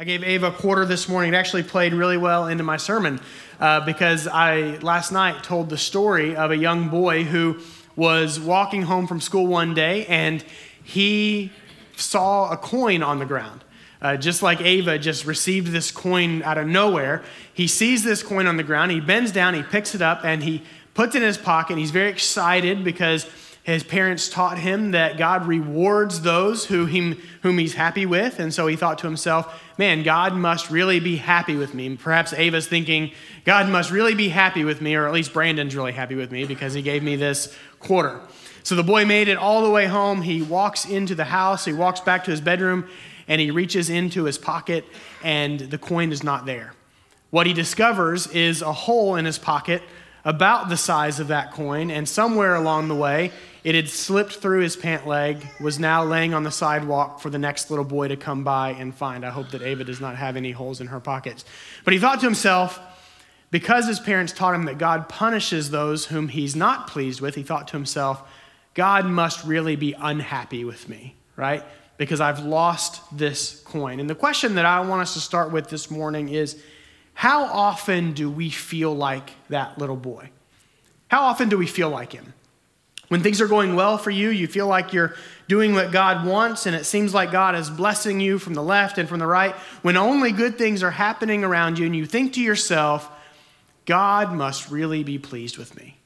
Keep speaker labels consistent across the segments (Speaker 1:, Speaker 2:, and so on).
Speaker 1: I gave Ava a quarter this morning. It actually played really well into my sermon uh, because I last night told the story of a young boy who was walking home from school one day and he saw a coin on the ground. Uh, just like Ava just received this coin out of nowhere, he sees this coin on the ground. He bends down, he picks it up, and he puts it in his pocket. He's very excited because his parents taught him that God rewards those who him, whom he's happy with. And so he thought to himself, man, God must really be happy with me. And perhaps Ava's thinking, God must really be happy with me, or at least Brandon's really happy with me because he gave me this quarter. So the boy made it all the way home. He walks into the house, he walks back to his bedroom, and he reaches into his pocket, and the coin is not there. What he discovers is a hole in his pocket about the size of that coin, and somewhere along the way, it had slipped through his pant leg, was now laying on the sidewalk for the next little boy to come by and find. I hope that Ava does not have any holes in her pockets. But he thought to himself, because his parents taught him that God punishes those whom he's not pleased with, he thought to himself, God must really be unhappy with me, right? Because I've lost this coin. And the question that I want us to start with this morning is how often do we feel like that little boy? How often do we feel like him? When things are going well for you, you feel like you're doing what God wants, and it seems like God is blessing you from the left and from the right. When only good things are happening around you, and you think to yourself, God must really be pleased with me.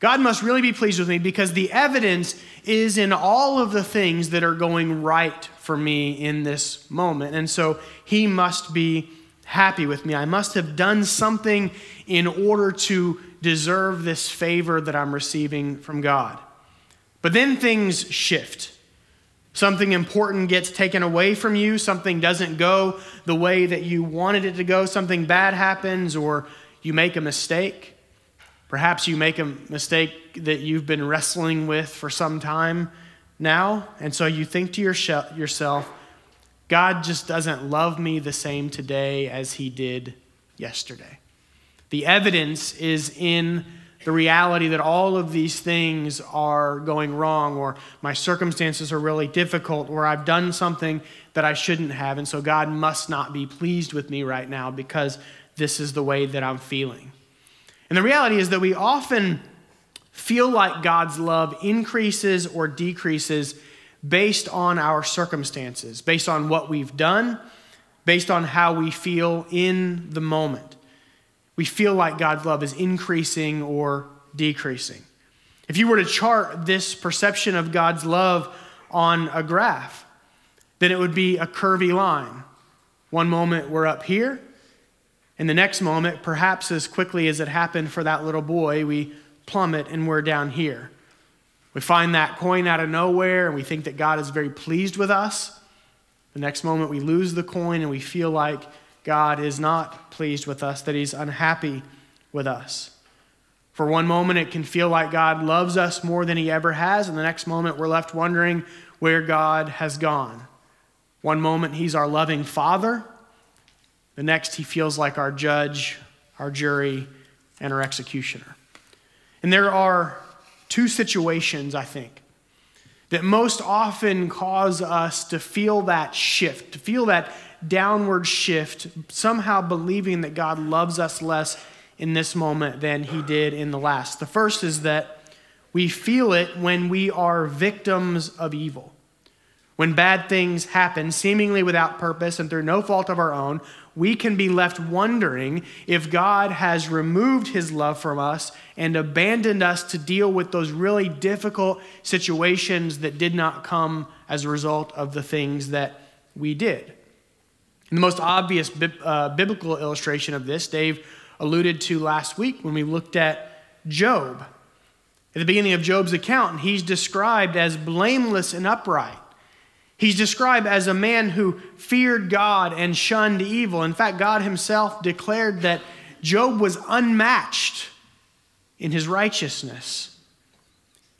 Speaker 1: God must really be pleased with me because the evidence is in all of the things that are going right for me in this moment. And so he must be happy with me. I must have done something in order to deserve this favor that I'm receiving from God. But then things shift. Something important gets taken away from you, something doesn't go the way that you wanted it to go, something bad happens, or you make a mistake. Perhaps you make a mistake that you've been wrestling with for some time now, and so you think to yourself, God just doesn't love me the same today as he did yesterday. The evidence is in the reality that all of these things are going wrong, or my circumstances are really difficult, or I've done something that I shouldn't have, and so God must not be pleased with me right now because this is the way that I'm feeling. And the reality is that we often feel like God's love increases or decreases based on our circumstances, based on what we've done, based on how we feel in the moment we feel like God's love is increasing or decreasing. If you were to chart this perception of God's love on a graph, then it would be a curvy line. One moment we're up here, and the next moment, perhaps as quickly as it happened for that little boy, we plummet and we're down here. We find that coin out of nowhere and we think that God is very pleased with us. The next moment we lose the coin and we feel like God is not pleased with us, that He's unhappy with us. For one moment, it can feel like God loves us more than He ever has, and the next moment, we're left wondering where God has gone. One moment, He's our loving Father. The next, He feels like our judge, our jury, and our executioner. And there are two situations, I think, that most often cause us to feel that shift, to feel that downward shift, somehow believing that God loves us less in this moment than he did in the last. The first is that we feel it when we are victims of evil. When bad things happen, seemingly without purpose and through no fault of our own, we can be left wondering if God has removed his love from us and abandoned us to deal with those really difficult situations that did not come as a result of the things that we did. And the most obvious uh, biblical illustration of this, Dave alluded to last week when we looked at Job. At the beginning of Job's account, he's described as blameless and upright. He's described as a man who feared God and shunned evil. In fact, God himself declared that Job was unmatched in his righteousness.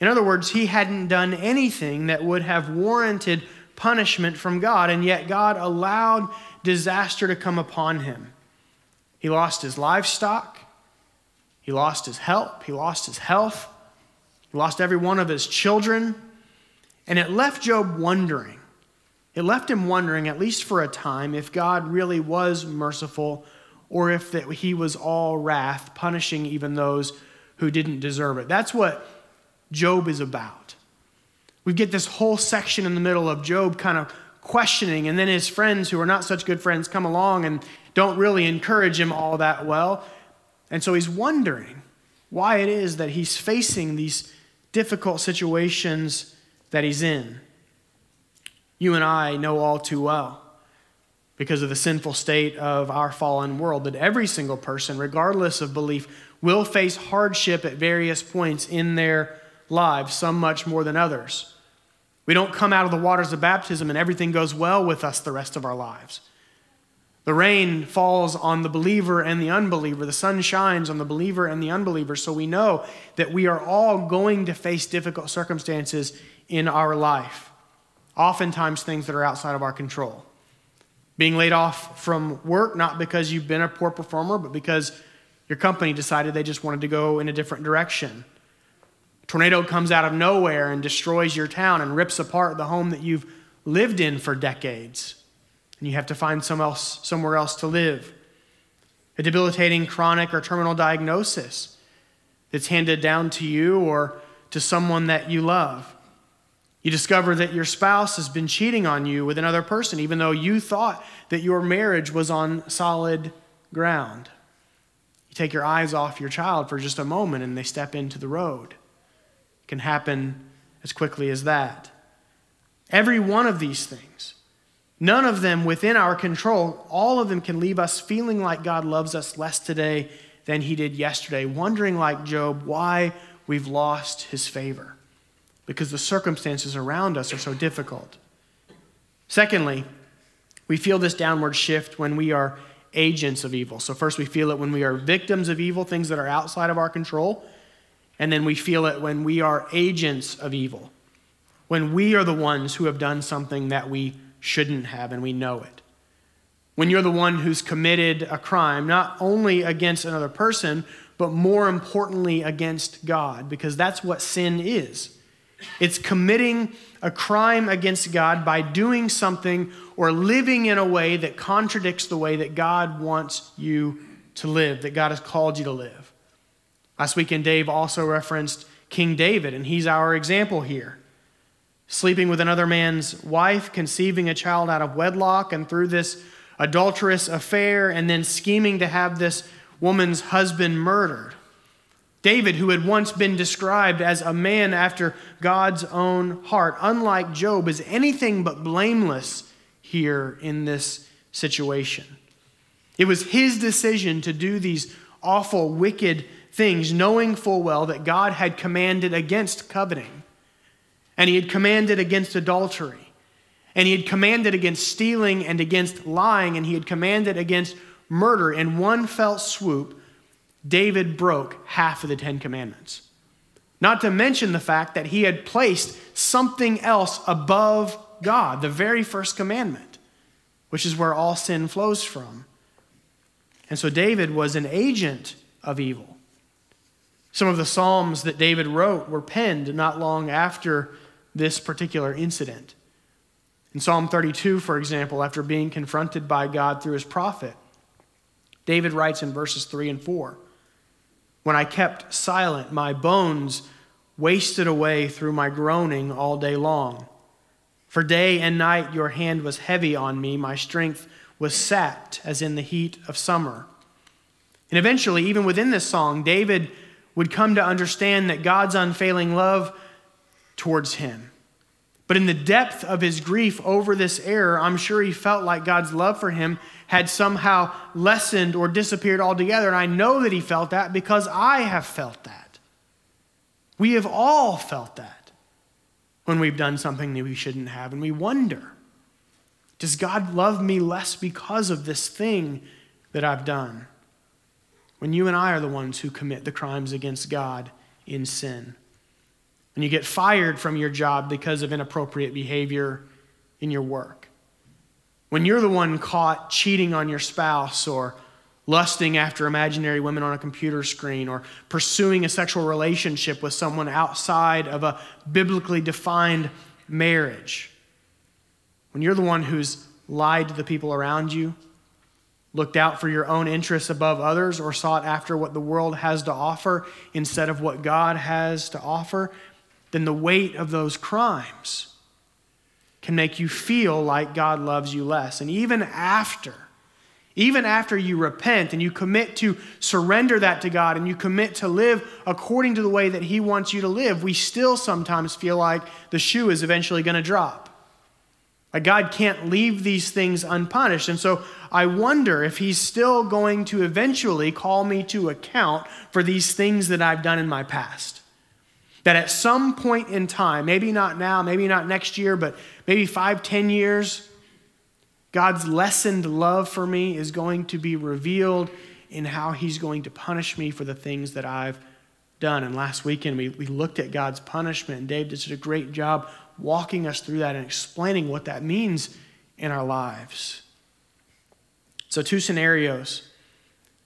Speaker 1: In other words, he hadn't done anything that would have warranted punishment from God, and yet God allowed disaster to come upon him. He lost his livestock, he lost his help, he lost his health, he lost every one of his children, and it left Job wondering it left him wondering, at least for a time, if God really was merciful or if that he was all wrath, punishing even those who didn't deserve it. That's what Job is about. We get this whole section in the middle of Job kind of questioning, and then his friends, who are not such good friends, come along and don't really encourage him all that well. And so he's wondering why it is that he's facing these difficult situations that he's in. You and I know all too well, because of the sinful state of our fallen world, that every single person, regardless of belief, will face hardship at various points in their lives, some much more than others. We don't come out of the waters of baptism and everything goes well with us the rest of our lives. The rain falls on the believer and the unbeliever. The sun shines on the believer and the unbeliever. So we know that we are all going to face difficult circumstances in our life, oftentimes things that are outside of our control. Being laid off from work, not because you've been a poor performer, but because your company decided they just wanted to go in a different direction. Tornado comes out of nowhere and destroys your town and rips apart the home that you've lived in for decades and you have to find some else, somewhere else to live. A debilitating chronic or terminal diagnosis that's handed down to you or to someone that you love. You discover that your spouse has been cheating on you with another person, even though you thought that your marriage was on solid ground. You take your eyes off your child for just a moment and they step into the road. Can happen as quickly as that. Every one of these things None of them within our control. All of them can leave us feeling like God loves us less today than he did yesterday, wondering, like Job, why we've lost his favor because the circumstances around us are so difficult. Secondly, we feel this downward shift when we are agents of evil. So, first, we feel it when we are victims of evil, things that are outside of our control. And then we feel it when we are agents of evil, when we are the ones who have done something that we shouldn't have, and we know it. When you're the one who's committed a crime, not only against another person, but more importantly against God, because that's what sin is. It's committing a crime against God by doing something or living in a way that contradicts the way that God wants you to live, that God has called you to live. Last weekend, Dave also referenced King David, and he's our example here sleeping with another man's wife, conceiving a child out of wedlock, and through this adulterous affair, and then scheming to have this woman's husband murdered. David, who had once been described as a man after God's own heart, unlike Job, is anything but blameless here in this situation. It was his decision to do these awful, wicked things, knowing full well that God had commanded against coveting and he had commanded against adultery, and he had commanded against stealing and against lying, and he had commanded against murder. In one fell swoop, David broke half of the Ten Commandments. Not to mention the fact that he had placed something else above God, the very first commandment, which is where all sin flows from. And so David was an agent of evil. Some of the Psalms that David wrote were penned not long after this particular incident. In Psalm 32, for example, after being confronted by God through his prophet, David writes in verses 3 and 4 When I kept silent, my bones wasted away through my groaning all day long. For day and night your hand was heavy on me, my strength was sapped as in the heat of summer. And eventually, even within this song, David would come to understand that God's unfailing love towards him. But in the depth of his grief over this error, I'm sure he felt like God's love for him had somehow lessened or disappeared altogether. And I know that he felt that because I have felt that. We have all felt that when we've done something that we shouldn't have. And we wonder does God love me less because of this thing that I've done? When you and I are the ones who commit the crimes against God in sin and you get fired from your job because of inappropriate behavior in your work. When you're the one caught cheating on your spouse or lusting after imaginary women on a computer screen or pursuing a sexual relationship with someone outside of a biblically defined marriage. when you're the one who's lied to the people around you, looked out for your own interests above others, or sought after what the world has to offer instead of what God has to offer, then the weight of those crimes can make you feel like God loves you less. And even after, even after you repent and you commit to surrender that to God and you commit to live according to the way that He wants you to live, we still sometimes feel like the shoe is eventually going to drop. God can't leave these things unpunished. And so I wonder if He's still going to eventually call me to account for these things that I've done in my past. That at some point in time, maybe not now, maybe not next year, but maybe five, ten years, God's lessened love for me is going to be revealed in how He's going to punish me for the things that I've done. And last weekend, we, we looked at God's punishment, and Dave did such a great job walking us through that and explaining what that means in our lives. So, two scenarios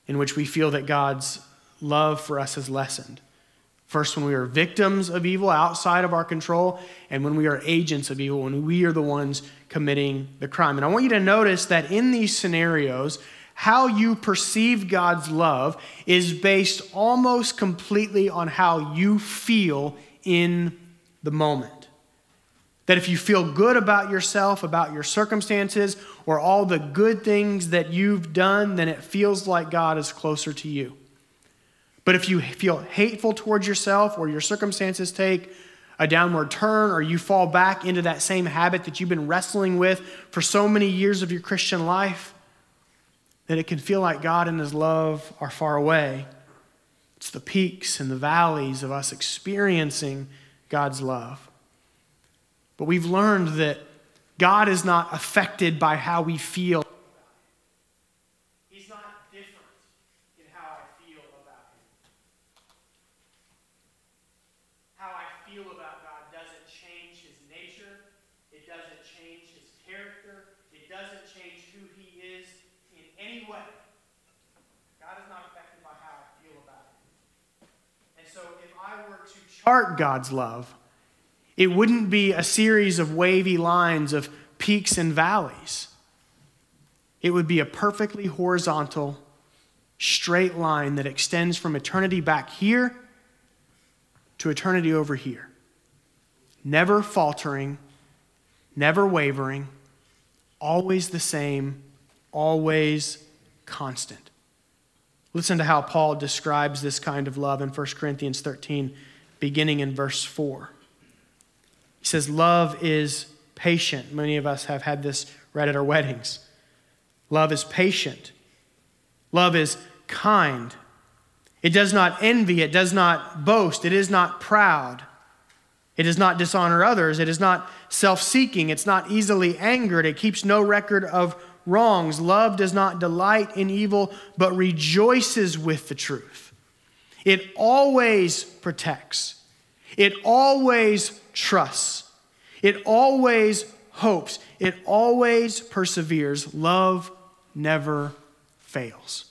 Speaker 1: in which we feel that God's love for us has lessened. First, when we are victims of evil outside of our control, and when we are agents of evil, when we are the ones committing the crime. And I want you to notice that in these scenarios, how you perceive God's love is based almost completely on how you feel in the moment. That if you feel good about yourself, about your circumstances, or all the good things that you've done, then it feels like God is closer to you. But if you feel hateful towards yourself, or your circumstances take a downward turn, or you fall back into that same habit that you've been wrestling with for so many years of your Christian life, then it can feel like God and His love are far away. It's the peaks and the valleys of us experiencing God's love. But we've learned that God is not affected by how we feel. He's not different in how I feel about Him. How I feel about God doesn't change His nature, it doesn't change His character, it doesn't change who He is in any way. God is not affected by how I feel about Him. And so if I were to chart God's love, it wouldn't be a series of wavy lines of peaks and valleys. It would be a perfectly horizontal, straight line that extends from eternity back here to eternity over here. Never faltering, never wavering, always the same, always constant. Listen to how Paul describes this kind of love in 1 Corinthians 13, beginning in verse 4. He says, Love is patient. Many of us have had this read at our weddings. Love is patient. Love is kind. It does not envy. It does not boast. It is not proud. It does not dishonor others. It is not self seeking. It's not easily angered. It keeps no record of wrongs. Love does not delight in evil, but rejoices with the truth. It always protects, it always trusts. It always hopes. It always perseveres. Love never fails.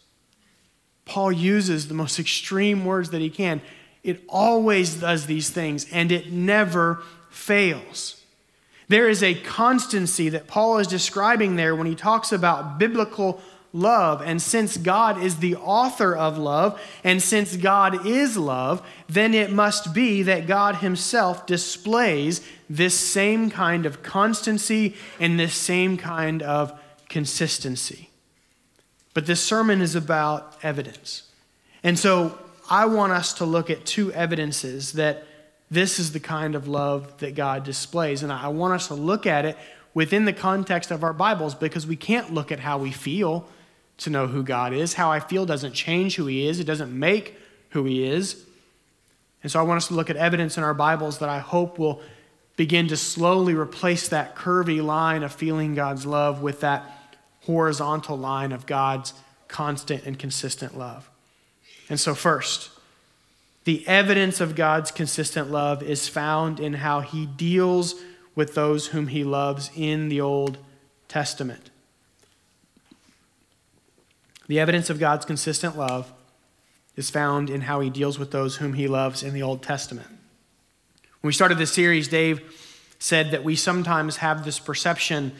Speaker 1: Paul uses the most extreme words that he can. It always does these things and it never fails. There is a constancy that Paul is describing there when he talks about biblical love. And since God is the author of love, and since God is love, then it must be that God Himself displays this same kind of constancy and this same kind of consistency. But this sermon is about evidence. And so I want us to look at two evidences that this is the kind of love that God displays. And I want us to look at it within the context of our Bibles because we can't look at how we feel to know who God is. How I feel doesn't change who He is, it doesn't make who He is. And so I want us to look at evidence in our Bibles that I hope will begin to slowly replace that curvy line of feeling God's love with that horizontal line of God's constant and consistent love. And so, first, the evidence of God's consistent love is found in how he deals with those whom he loves in the Old Testament. The evidence of God's consistent love is found in how he deals with those whom he loves in the Old Testament. When we started this series, Dave said that we sometimes have this perception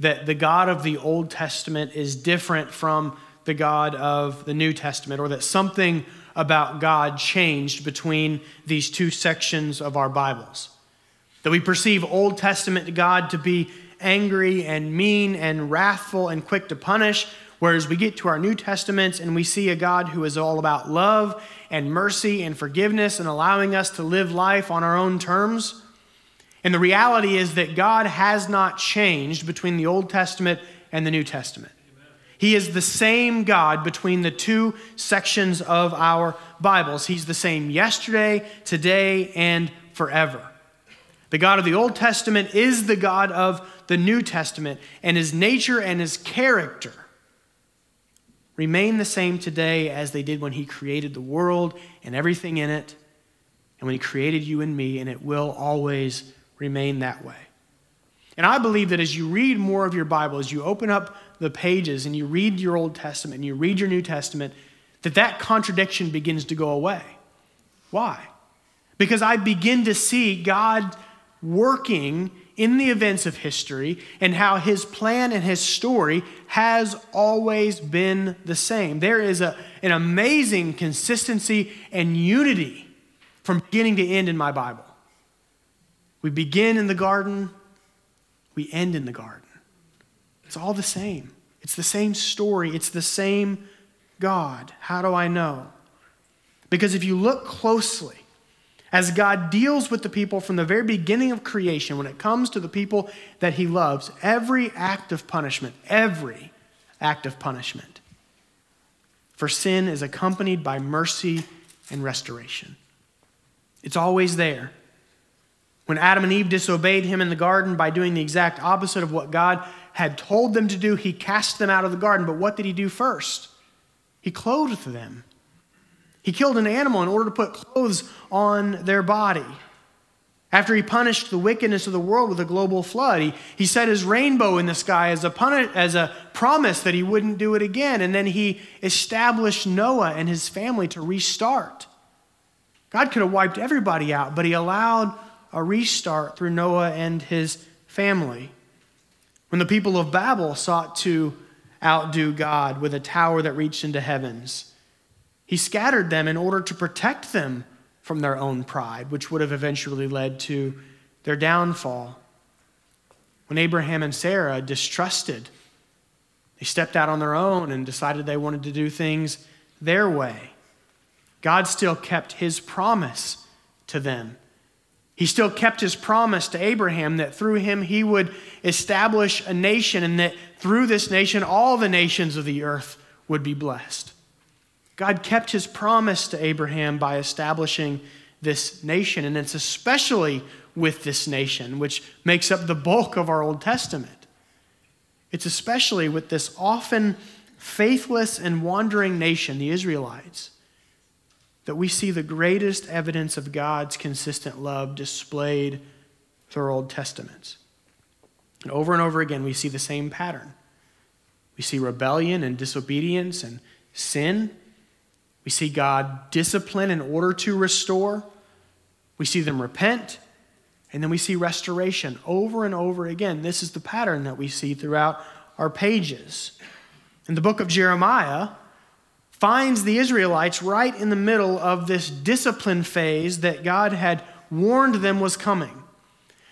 Speaker 1: that the God of the Old Testament is different from the God of the New Testament, or that something about God changed between these two sections of our Bibles. That we perceive Old Testament God to be angry and mean and wrathful and quick to punish, whereas we get to our New Testaments and we see a God who is all about love and mercy and forgiveness and allowing us to live life on our own terms. And the reality is that God has not changed between the Old Testament and the New Testament. He is the same God between the two sections of our Bibles. He's the same yesterday, today, and forever. The God of the Old Testament is the God of the New Testament, and his nature and his character remain the same today as they did when he created the world and everything in it, and when he created you and me, and it will always remain that way. And I believe that as you read more of your Bible, as you open up the pages and you read your Old Testament and you read your New Testament, that that contradiction begins to go away. Why? Because I begin to see God working in the events of history and how his plan and his story has always been the same. There is a, an amazing consistency and unity from beginning to end in my Bible. We begin in the garden, we end in the garden. It's all the same. It's the same story, it's the same God. How do I know? Because if you look closely, as God deals with the people from the very beginning of creation, when it comes to the people that He loves, every act of punishment, every act of punishment for sin is accompanied by mercy and restoration. It's always there. When Adam and Eve disobeyed him in the garden by doing the exact opposite of what God had told them to do, he cast them out of the garden. But what did he do first? He clothed them. He killed an animal in order to put clothes on their body. After he punished the wickedness of the world with a global flood, he, he set his rainbow in the sky as a, puni- as a promise that he wouldn't do it again. And then he established Noah and his family to restart. God could have wiped everybody out, but he allowed a restart through Noah and his family. When the people of Babel sought to outdo God with a tower that reached into heavens, he scattered them in order to protect them from their own pride, which would have eventually led to their downfall. When Abraham and Sarah distrusted, they stepped out on their own and decided they wanted to do things their way. God still kept his promise to them he still kept his promise to Abraham that through him he would establish a nation and that through this nation all the nations of the earth would be blessed. God kept his promise to Abraham by establishing this nation, and it's especially with this nation, which makes up the bulk of our Old Testament. It's especially with this often faithless and wandering nation, the Israelites that we see the greatest evidence of God's consistent love displayed through our Old Testaments. And over and over again, we see the same pattern. We see rebellion and disobedience and sin. We see God discipline in order to restore. We see them repent. And then we see restoration over and over again. This is the pattern that we see throughout our pages. And the book of Jeremiah, finds the Israelites right in the middle of this discipline phase that God had warned them was coming.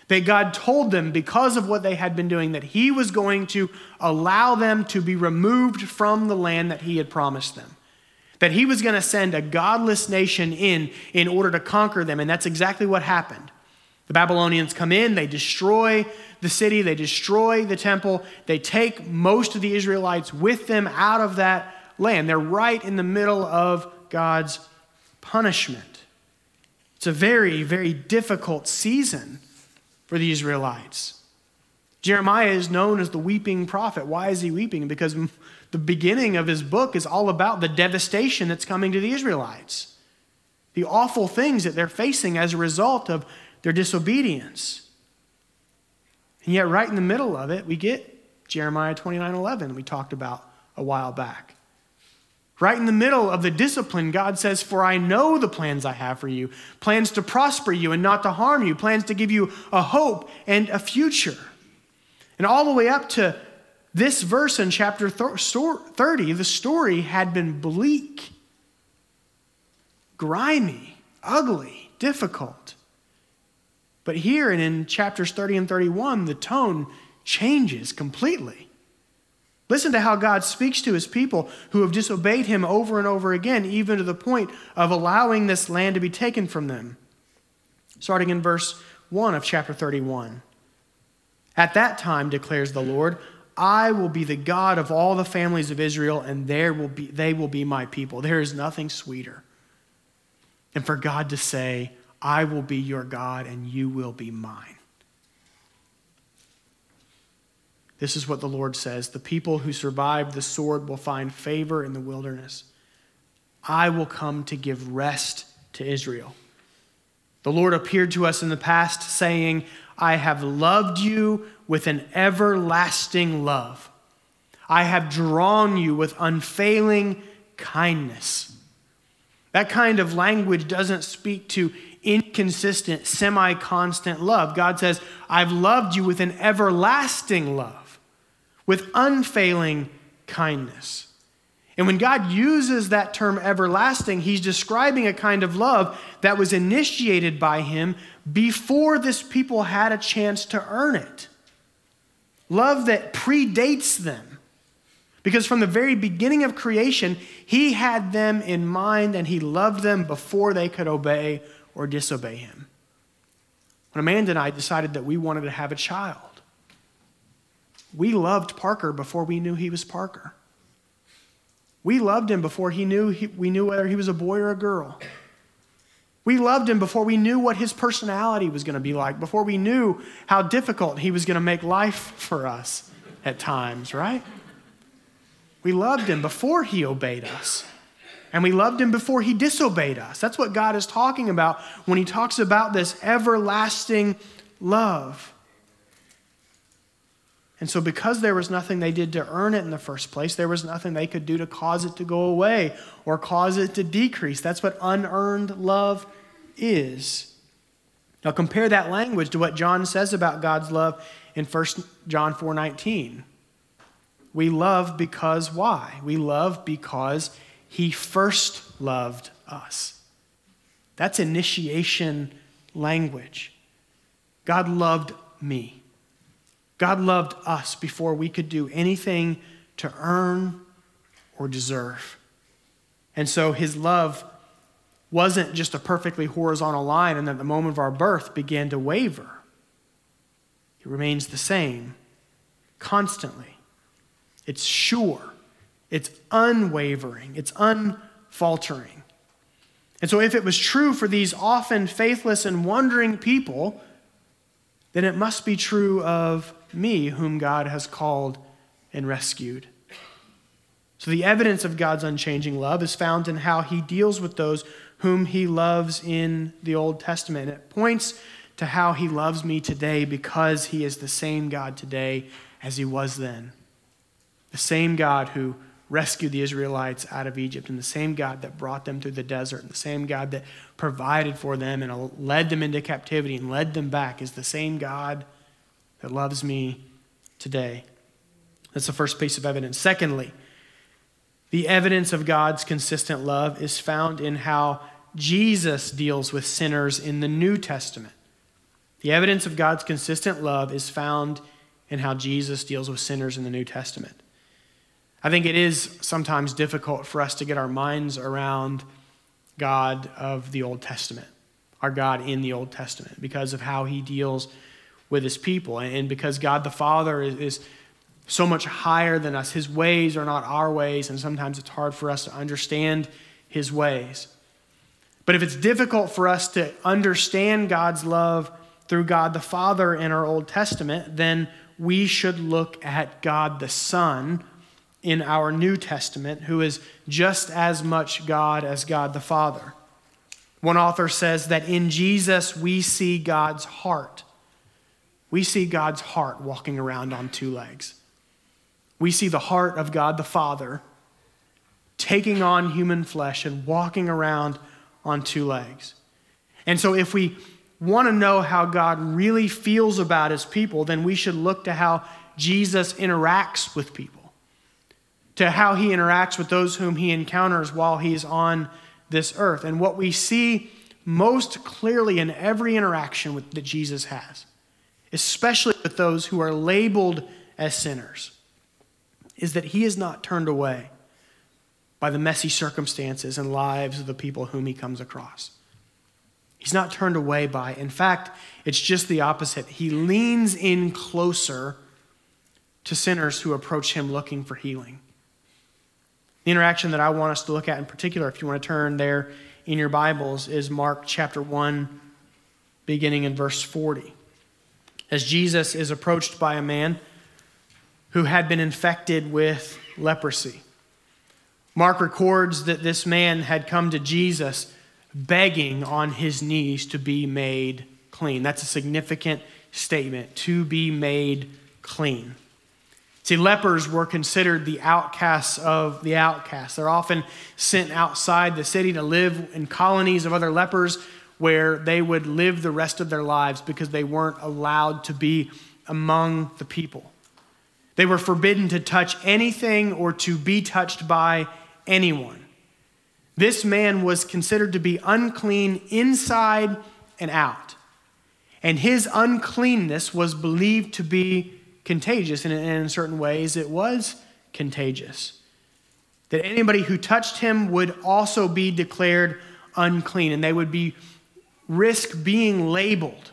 Speaker 1: That God told them, because of what they had been doing, that He was going to allow them to be removed from the land that He had promised them. That He was going to send a godless nation in in order to conquer them. And that's exactly what happened. The Babylonians come in, they destroy the city, they destroy the temple, they take most of the Israelites with them out of that land. They're right in the middle of God's punishment. It's a very, very difficult season for the Israelites. Jeremiah is known as the weeping prophet. Why is he weeping? Because the beginning of his book is all about the devastation that's coming to the Israelites, the awful things that they're facing as a result of their disobedience. And yet, right in the middle of it, we get Jeremiah 29 11, we talked about a while back. Right in the middle of the discipline, God says, For I know the plans I have for you plans to prosper you and not to harm you, plans to give you a hope and a future. And all the way up to this verse in chapter 30, the story had been bleak, grimy, ugly, difficult. But here and in chapters 30 and 31, the tone changes completely. Listen to how God speaks to his people who have disobeyed him over and over again, even to the point of allowing this land to be taken from them. Starting in verse 1 of chapter 31. At that time, declares the Lord, I will be the God of all the families of Israel, and there will be, they will be my people. There is nothing sweeter. And for God to say, I will be your God, and you will be mine. This is what the Lord says The people who survive the sword will find favor in the wilderness. I will come to give rest to Israel. The Lord appeared to us in the past, saying, I have loved you with an everlasting love. I have drawn you with unfailing kindness. That kind of language doesn't speak to inconsistent, semi constant love. God says, I've loved you with an everlasting love with unfailing kindness. And when God uses that term everlasting, he's describing a kind of love that was initiated by him before this people had a chance to earn it. Love that predates them. Because from the very beginning of creation, he had them in mind and he loved them before they could obey or disobey him. When Amanda and I decided that we wanted to have a child, we loved Parker before we knew he was Parker. We loved him before he knew he, we knew whether he was a boy or a girl. We loved him before we knew what his personality was going to be like, before we knew how difficult he was going to make life for us at times, right? We loved him before he obeyed us. And we loved him before he disobeyed us. That's what God is talking about when he talks about this everlasting love. And so, because there was nothing they did to earn it in the first place, there was nothing they could do to cause it to go away or cause it to decrease. That's what unearned love is. Now, compare that language to what John says about God's love in 1 John 4 19. We love because why? We love because he first loved us. That's initiation language. God loved me. God loved us before we could do anything to earn or deserve. And so his love wasn't just a perfectly horizontal line and at the moment of our birth began to waver. It remains the same constantly. It's sure, it's unwavering, it's unfaltering. And so, if it was true for these often faithless and wandering people, then it must be true of me, whom God has called and rescued. So, the evidence of God's unchanging love is found in how he deals with those whom he loves in the Old Testament. It points to how he loves me today because he is the same God today as he was then. The same God who rescued the Israelites out of Egypt, and the same God that brought them through the desert, and the same God that provided for them and led them into captivity and led them back is the same God that loves me today. That's the first piece of evidence. Secondly, the evidence of God's consistent love is found in how Jesus deals with sinners in the New Testament. The evidence of God's consistent love is found in how Jesus deals with sinners in the New Testament. I think it is sometimes difficult for us to get our minds around God of the Old Testament, our God in the Old Testament, because of how he deals with his people. And because God the Father is, so much higher than us, his ways are not our ways, and sometimes it's hard for us to understand his ways. But if it's difficult for us to understand God's love through God the Father in our Old Testament, then we should look at God the Son in our New Testament, who is just as much God as God the Father. One author says that in Jesus we see God's heart we see God's heart walking around on two legs. We see the heart of God the Father taking on human flesh and walking around on two legs. And so, if we want to know how God really feels about his people, then we should look to how Jesus interacts with people, to how he interacts with those whom he encounters while he's on this earth. And what we see most clearly in every interaction with, that Jesus has, especially with those who are labeled as sinners, is that he is not turned away by the messy circumstances and lives of the people whom he comes across. He's not turned away by. In fact, it's just the opposite. He leans in closer to sinners who approach him looking for healing. The interaction that I want us to look at in particular, if you want to turn there in your Bibles, is Mark chapter 1, beginning in verse 40. As Jesus is approached by a man who had been infected with leprosy. Mark records that this man had come to Jesus begging on his knees to be made clean. That's a significant statement to be made clean. See, lepers were considered the outcasts of the outcasts. They're often sent outside the city to live in colonies of other lepers where they would live the rest of their lives because they weren't allowed to be among the people. They were forbidden to touch anything or to be touched by anyone. This man was considered to be unclean inside and out. And his uncleanness was believed to be contagious. And in certain ways, it was contagious. That anybody who touched him would also be declared unclean, and they would be risk being labeled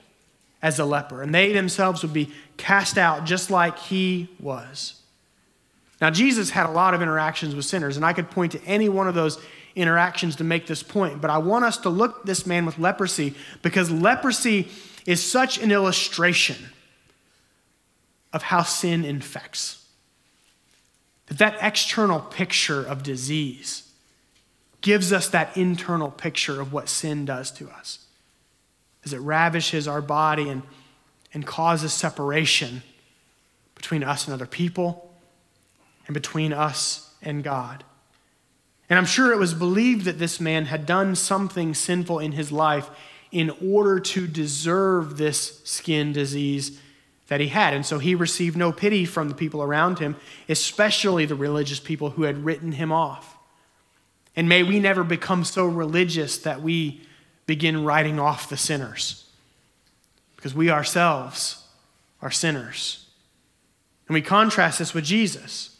Speaker 1: as a leper, and they themselves would be cast out just like he was. Now, Jesus had a lot of interactions with sinners, and I could point to any one of those interactions to make this point, but I want us to look at this man with leprosy because leprosy is such an illustration of how sin infects. That that external picture of disease gives us that internal picture of what sin does to us. As it ravishes our body and, and causes separation between us and other people and between us and God. And I'm sure it was believed that this man had done something sinful in his life in order to deserve this skin disease that he had. And so he received no pity from the people around him, especially the religious people who had written him off. And may we never become so religious that we begin writing off the sinners, because we ourselves are sinners. And we contrast this with Jesus.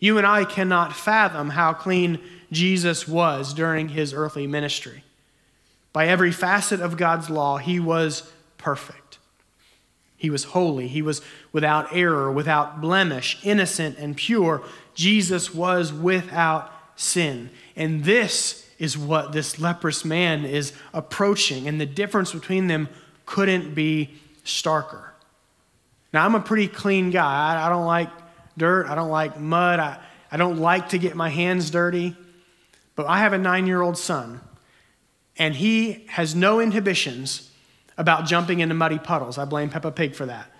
Speaker 1: You and I cannot fathom how clean Jesus was during his earthly ministry. By every facet of God's law, he was perfect. He was holy. He was without error, without blemish, innocent and pure. Jesus was without sin. And this is what this leprous man is approaching. And the difference between them couldn't be starker. Now, I'm a pretty clean guy. I, don't like dirt. I don't like mud. I, I don't like to get my hands dirty. But I have a nine year old son, and he has no inhibitions about jumping into muddy puddles. I blame Peppa Pig for that.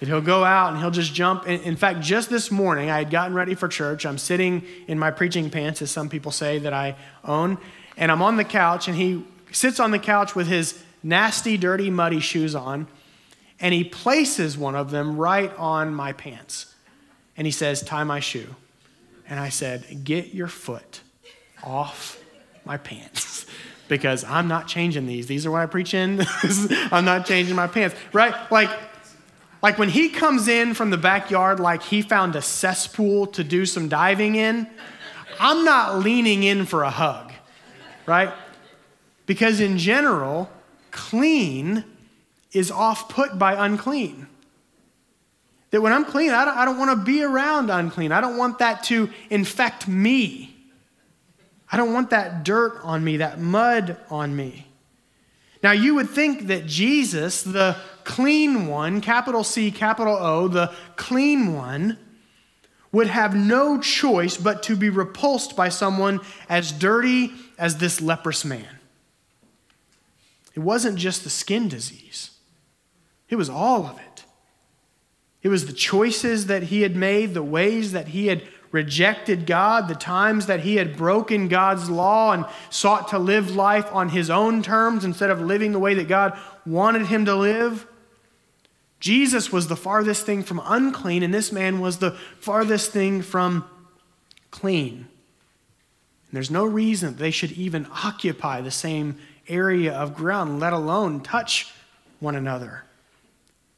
Speaker 1: And he'll go out and he'll just jump. In fact, just this morning, I had gotten ready for church. I'm sitting in my preaching pants, as some people say that I own, and I'm on the couch, and he sits on the couch with his nasty, dirty, muddy shoes on, and he places one of them right on my pants. And he says, Tie my shoe. And I said, Get your foot off my pants. because I'm not changing these. These are what I preach in. I'm not changing my pants, right? Like, like when he comes in from the backyard, like he found a cesspool to do some diving in, I'm not leaning in for a hug, right? Because in general, clean is off put by unclean. That when I'm clean, I don't, I don't want to be around unclean. I don't want that to infect me. I don't want that dirt on me, that mud on me. Now, you would think that Jesus, the clean one, capital C, capital O, the clean one, would have no choice but to be repulsed by someone as dirty as this leprous man. It wasn't just the skin disease, it was all of it. It was the choices that he had made, the ways that he had rejected God, the times that he had broken God's law and sought to live life on his own terms instead of living the way that God wanted him to live. Jesus was the farthest thing from unclean, and this man was the farthest thing from clean. And there's no reason they should even occupy the same area of ground, let alone touch one another.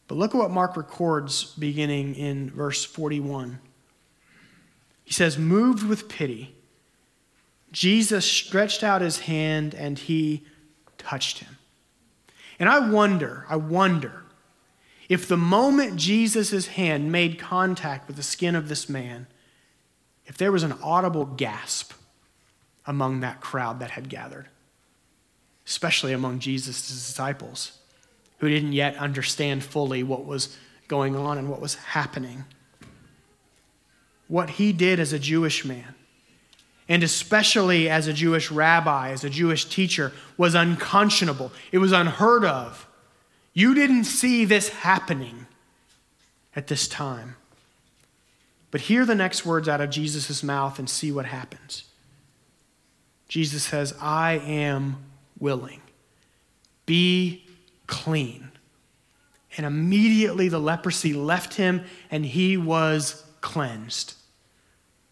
Speaker 1: But look at what Mark records beginning in verse 41. He says, Moved with pity, Jesus stretched out his hand and he touched him. And I wonder, I wonder if the moment Jesus' hand made contact with the skin of this man, if there was an audible gasp among that crowd that had gathered, especially among Jesus' disciples who didn't yet understand fully what was going on and what was happening. What he did as a Jewish man, and especially as a Jewish rabbi, as a Jewish teacher, was unconscionable. It was unheard of. You didn't see this happening at this time. But hear the next words out of Jesus' mouth and see what happens. Jesus says, I am willing. Be clean. And immediately the leprosy left him and he was cleansed.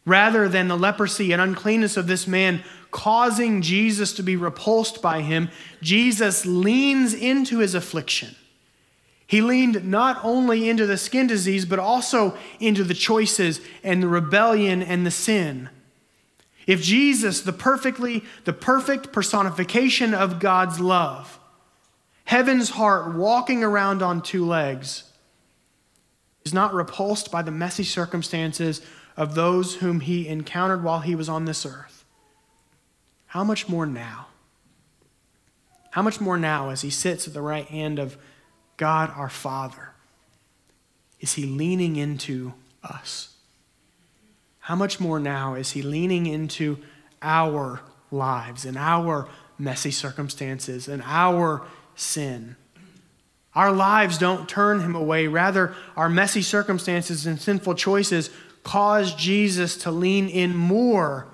Speaker 1: Rather than the leprosy and uncleanness of this man causing Jesus to be repulsed by him, Jesus leans into his affliction. He leaned not only into the skin disease, but also into the choices and the rebellion and the sin. If Jesus, the perfectly, the perfect personification of God's love, heaven's heart walking around on two legs, is not repulsed by the messy circumstances of those whom he encountered while he was on this earth, how much more now? How much more now as he sits at the right hand of God our Father? Is he leaning into us? How much more now is he leaning into our lives and our messy circumstances and our sin. Our lives don't turn him away. Rather, our messy circumstances and sinful choices cause Jesus to lean in more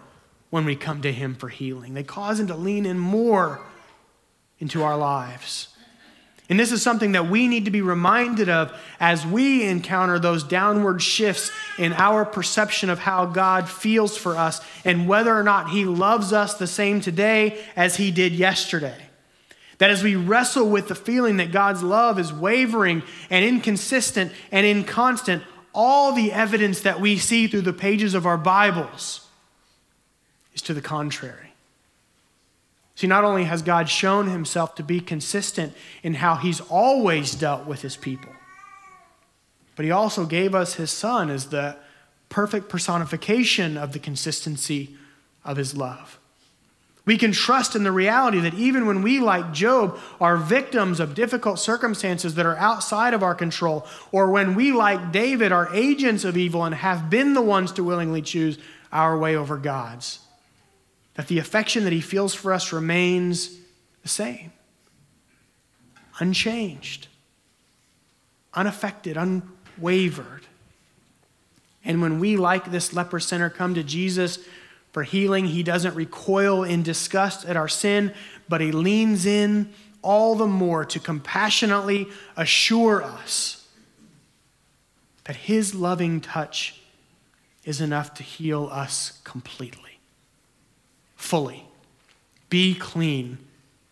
Speaker 1: when we come to him for healing. They cause him to lean in more into our lives. And this is something that we need to be reminded of as we encounter those downward shifts in our perception of how God feels for us and whether or not He loves us the same today as He did yesterday. That as we wrestle with the feeling that God's love is wavering and inconsistent and inconstant, all the evidence that we see through the pages of our Bibles is to the contrary. See, not only has God shown himself to be consistent in how he's always dealt with his people, but he also gave us his son as the perfect personification of the consistency of his love. We can trust in the reality that even when we, like Job, are victims of difficult circumstances that are outside of our control, or when we, like David, are agents of evil and have been the ones to willingly choose our way over God's, that the affection that he feels for us remains the same, unchanged, unaffected, unwavered. And when we, like this leper sinner, come to Jesus, for healing. He doesn't recoil in disgust at our sin, but he leans in all the more to compassionately assure us that his loving touch is enough to heal us completely, fully. Be clean,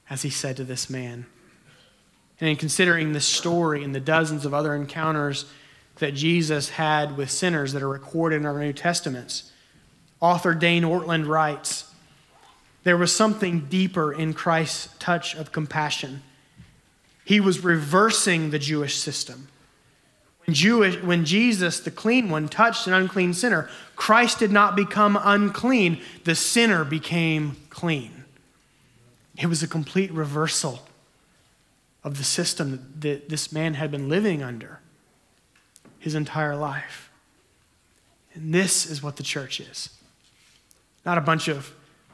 Speaker 1: as he said to this man. And in considering this story and the dozens of other encounters that Jesus had with sinners that are recorded in our New Testaments, Author Dane Ortlund writes There was something deeper in Christ's touch of compassion. He was reversing the Jewish system. When, Jewish, when Jesus, the clean one, touched an unclean sinner, Christ did not become unclean, the sinner became clean. It was a complete reversal of the system that this man had been living under his entire life. And this is what the church is. Not a bunch of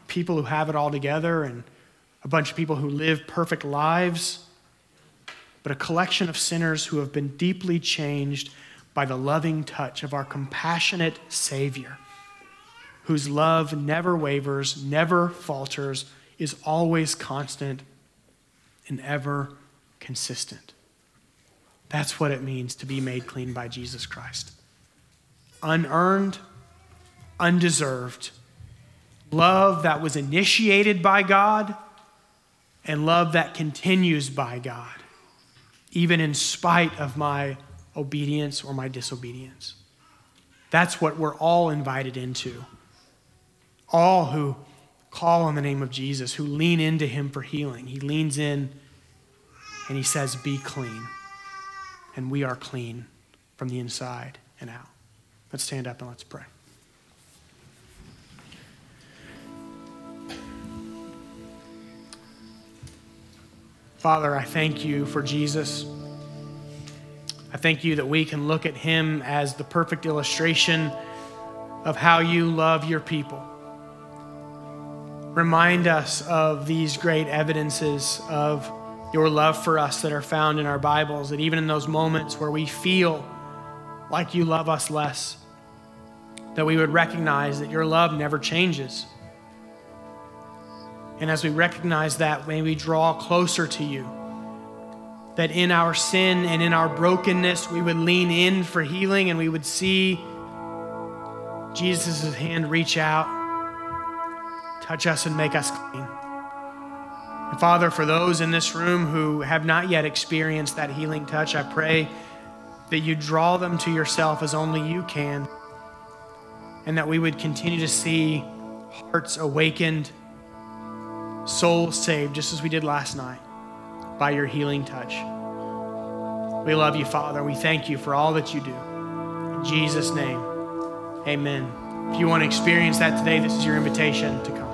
Speaker 1: people who have it all together and a bunch of people who live perfect lives, but a collection of sinners who have been deeply changed by the loving touch of our compassionate Savior, whose love never wavers, never falters, is always constant, and ever consistent. That's what it means to be made clean by Jesus Christ. Unearned, undeserved. Love that was initiated by God, and love that continues by God, even in spite of my obedience or my disobedience. That's what we're all invited into. All who call on the name of Jesus, who lean into him for healing. He leans in and he says, Be clean. And we are clean from the inside and out. Let's stand up and let's pray. Father, I thank you for Jesus. I thank you that we can look at him as the perfect illustration of how you love your people. Remind us of these great evidences of your love for us that are found in our Bibles, that even in those moments where we feel like you love us less, that we would recognize that your love never changes. And as we recognize that, may we draw closer to you that in our sin and in our brokenness, we would lean in for healing and we would see Jesus' hand reach out, touch us, and make us clean. And Father, for those in this room who have not yet experienced that healing touch, I pray that you draw them to yourself as only you can, and that we would continue to see hearts awakened, souls saved, just as we did last night by your healing touch. We love you, Father. We thank you for all that you do. In Jesus' name, amen. If you want to experience that today, this is your invitation to come.